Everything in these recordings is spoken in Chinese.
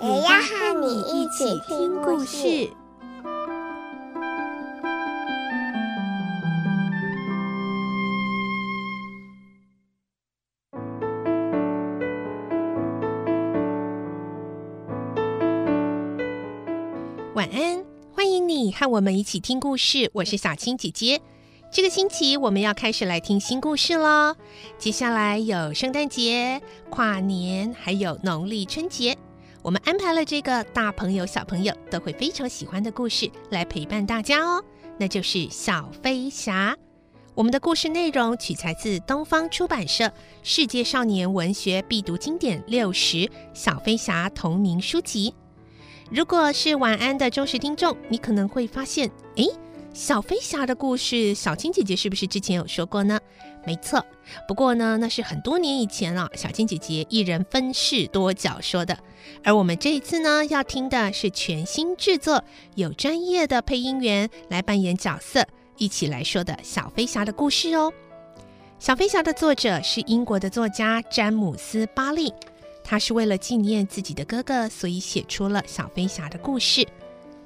也要和你一起听故事。晚安，欢迎你和我们一起听故事。我是小青姐姐。这个星期我们要开始来听新故事喽。接下来有圣诞节、跨年，还有农历春节。我们安排了这个大朋友、小朋友都会非常喜欢的故事来陪伴大家哦。那就是《小飞侠》。我们的故事内容取材自东方出版社《世界少年文学必读经典六十》《小飞侠》同名书籍。如果是晚安的忠实听众，你可能会发现，诶，小飞侠的故事，小青姐姐是不是之前有说过呢？没错，不过呢，那是很多年以前了，小青姐姐一人分饰多角说的。而我们这一次呢，要听的是全新制作，有专业的配音员来扮演角色，一起来说的小飞侠的故事哦。小飞侠的作者是英国的作家詹姆斯·巴利。他是为了纪念自己的哥哥，所以写出了小飞侠的故事。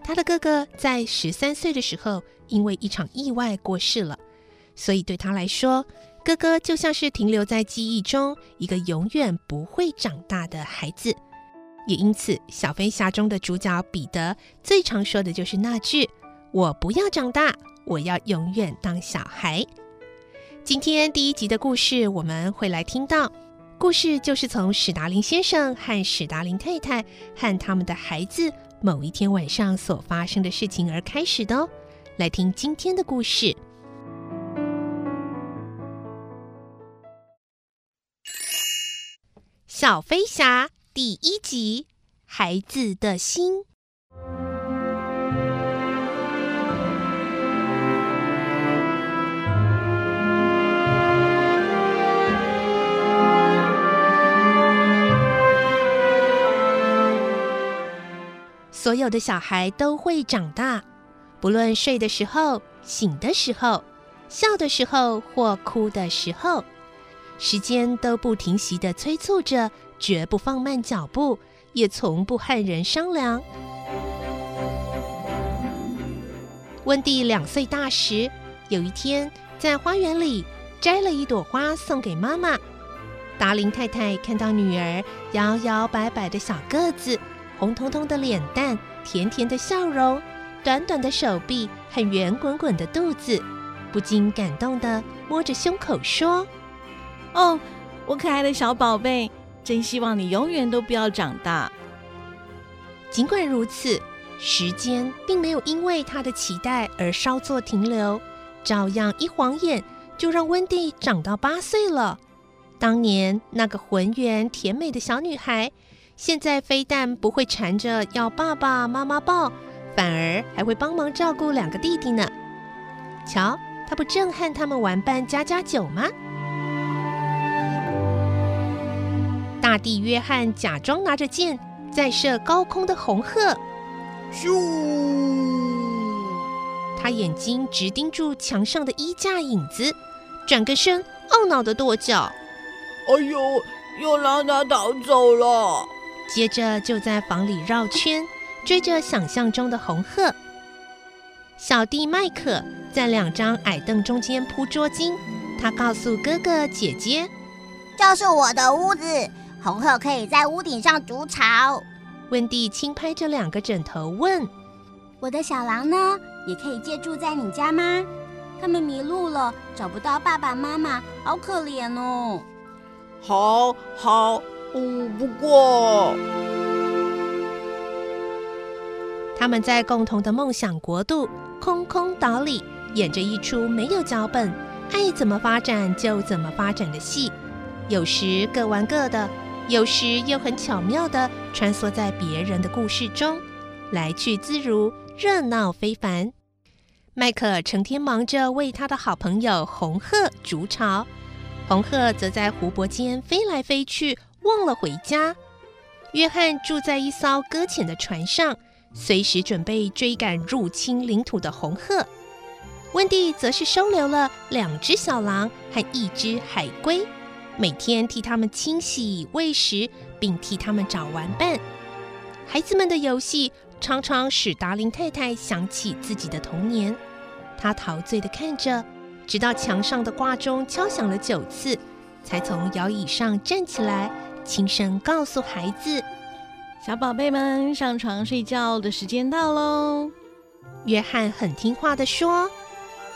他的哥哥在十三岁的时候，因为一场意外过世了，所以对他来说，哥哥就像是停留在记忆中一个永远不会长大的孩子。也因此，小飞侠中的主角彼得最常说的就是那句：“我不要长大，我要永远当小孩。”今天第一集的故事，我们会来听到。故事就是从史达林先生和史达林太太和他们的孩子某一天晚上所发生的事情而开始的哦。来听今天的故事，《小飞侠》第一集：孩子的心。所有的小孩都会长大，不论睡的时候、醒的时候、笑的时候或哭的时候，时间都不停息地催促着，绝不放慢脚步，也从不和人商量。温蒂两岁大时，有一天在花园里摘了一朵花送给妈妈。达林太太看到女儿摇摇摆摆的小个子。红彤彤的脸蛋，甜甜的笑容，短短的手臂和圆滚滚的肚子，不禁感动地摸着胸口说：“哦，我可爱的小宝贝，真希望你永远都不要长大。”尽管如此，时间并没有因为他的期待而稍作停留，照样一晃眼就让温蒂长到八岁了。当年那个浑圆甜美的小女孩。现在非但不会缠着要爸爸妈妈抱，反而还会帮忙照顾两个弟弟呢。瞧，他不正和他们玩扮家家酒吗？大弟约翰假装拿着箭在射高空的红鹤，咻！他眼睛直盯住墙上的衣架影子，转个身，懊恼的跺脚：“哎呦，又让他逃走了！”接着就在房里绕圈，追着想象中的红鹤。小弟麦克在两张矮凳中间铺桌巾，他告诉哥哥姐姐：“这是我的屋子，红鹤可以在屋顶上筑巢。”温蒂轻拍着两个枕头问：“我的小狼呢？也可以借住在你家吗？他们迷路了，找不到爸爸妈妈，好可怜哦。”好，好。嗯，不过他们在共同的梦想国度空空岛里演着一出没有脚本、爱怎么发展就怎么发展的戏，有时各玩各的，有时又很巧妙地穿梭在别人的故事中，来去自如，热闹非凡。麦可成天忙着为他的好朋友红鹤筑巢，红鹤则在湖泊间飞来飞去，忘了回家。约翰住在一艘搁浅的船上，随时准备追赶入侵领土的红鹤。温蒂则是收留了两只小狼和一只海龟，每天替他们清洗、喂食，并替他们找玩伴。孩子们的游戏常常使达林太太想起自己的童年。她陶醉地看着，直到墙上的挂钟敲响了九次，才从摇椅上站起来，轻声告诉孩子：“小宝贝们，上床睡觉的时间到喽。”约翰很听话地说。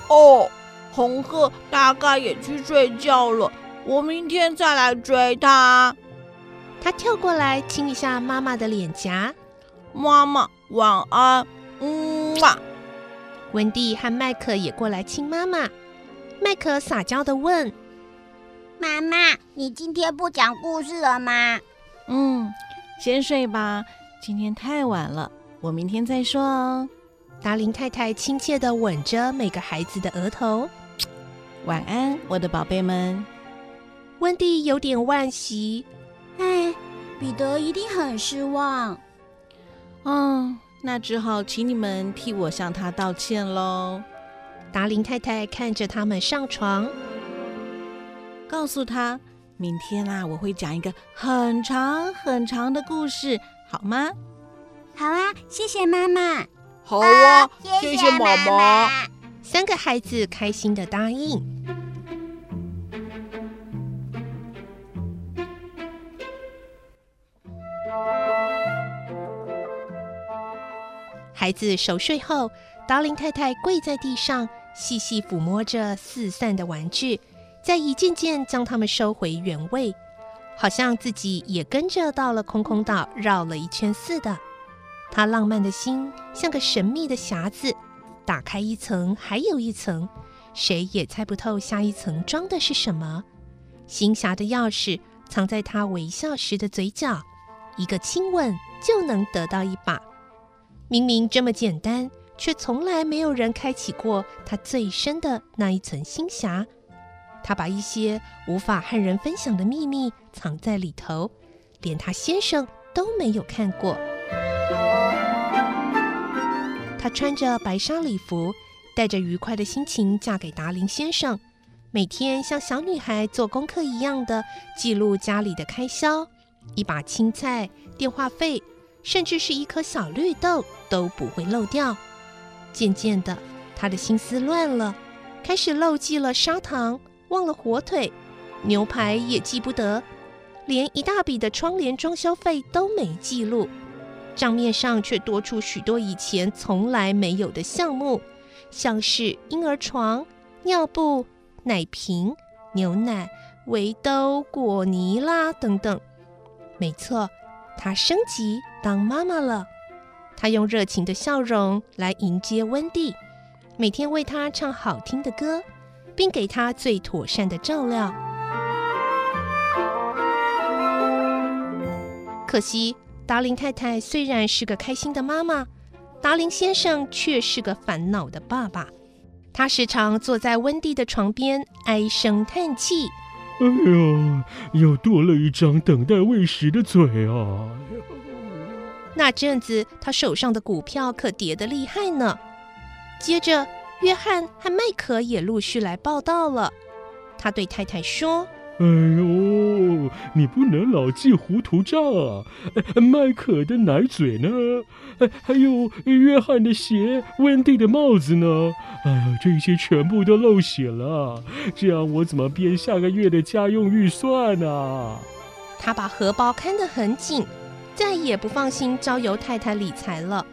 哦，红鹤大概也去睡觉了，我明天再来追它。他跳过来亲一下妈妈的脸颊，妈妈晚安。嗯嘛。温蒂和麦克也过来亲妈妈。麦克撒娇的问：“妈妈，你今天不讲故事了吗？”“嗯，先睡吧，今天太晚了，我明天再说哦。”达林太太亲切的吻着每个孩子的额头。晚安，我的宝贝们。温蒂有点惋惜。哎，彼得一定很失望。嗯，那只好请你们替我向他道歉喽。达林太太看着他们上床，告诉他，明天啊，我会讲一个很长很长的故事，好吗？好啊，谢谢妈妈。好啊，啊谢谢妈妈。三个孩子开心的答应。孩子熟睡后，达林太太跪在地上，细细抚摸着四散的玩具，再一件件将它们收回原位，好像自己也跟着到了空空岛绕了一圈似的。他浪漫的心像个神秘的匣子，打开一层还有一层，谁也猜不透下一层装的是什么。心匣的钥匙藏在他微笑时的嘴角，一个亲吻就能得到一把。明明这么简单，却从来没有人开启过他最深的那一层心匣。他把一些无法和人分享的秘密藏在里头，连他先生都没有看过。她穿着白纱礼服，带着愉快的心情嫁给达林先生。每天像小女孩做功课一样的记录家里的开销，一把青菜、电话费，甚至是一颗小绿豆都不会漏掉。渐渐的，他的心思乱了，开始漏记了砂糖，忘了火腿，牛排也记不得，连一大笔的窗帘装修费都没记录。账面上却多出许多以前从来没有的项目，像是婴儿床、尿布、奶瓶、牛奶、围兜、果泥啦等等。没错，她升级当妈妈了。她用热情的笑容来迎接温蒂，每天为她唱好听的歌，并给她最妥善的照料。可惜。达林太太虽然是个开心的妈妈，达林先生却是个烦恼的爸爸。他时常坐在温蒂的床边，唉声叹气：“哎呀，又多了一张等待喂食的嘴啊！”那阵子，他手上的股票可跌得厉害呢。接着，约翰和麦克也陆续来报道了。他对太太说。哎呦，你不能老记糊涂账啊！麦可的奶嘴呢？还有约翰的鞋、温蒂的帽子呢？哎呀，这些全部都漏写了，这样我怎么编下个月的家用预算呢？他把荷包看得很紧，再也不放心交由太太理财了。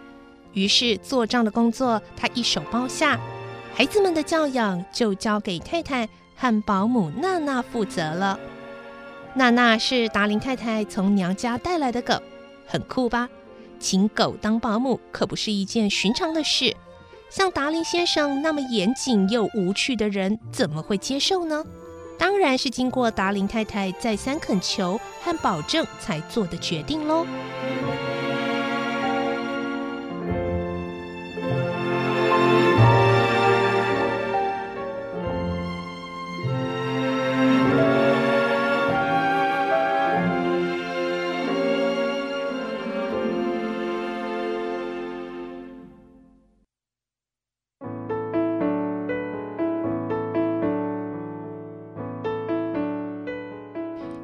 于是做账的工作他一手包下，孩子们的教养就交给太太。和保姆娜娜负责了。娜娜是达林太太从娘家带来的狗，很酷吧？请狗当保姆可不是一件寻常的事。像达林先生那么严谨又无趣的人，怎么会接受呢？当然是经过达林太太再三恳求和保证才做的决定喽。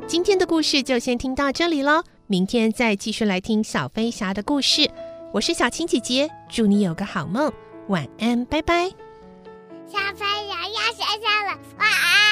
今天的故事就先听到这里喽，明天再继续来听小飞侠的故事。我是小青姐姐，祝你有个好梦，晚安，拜拜。小飞侠要睡觉了，晚安。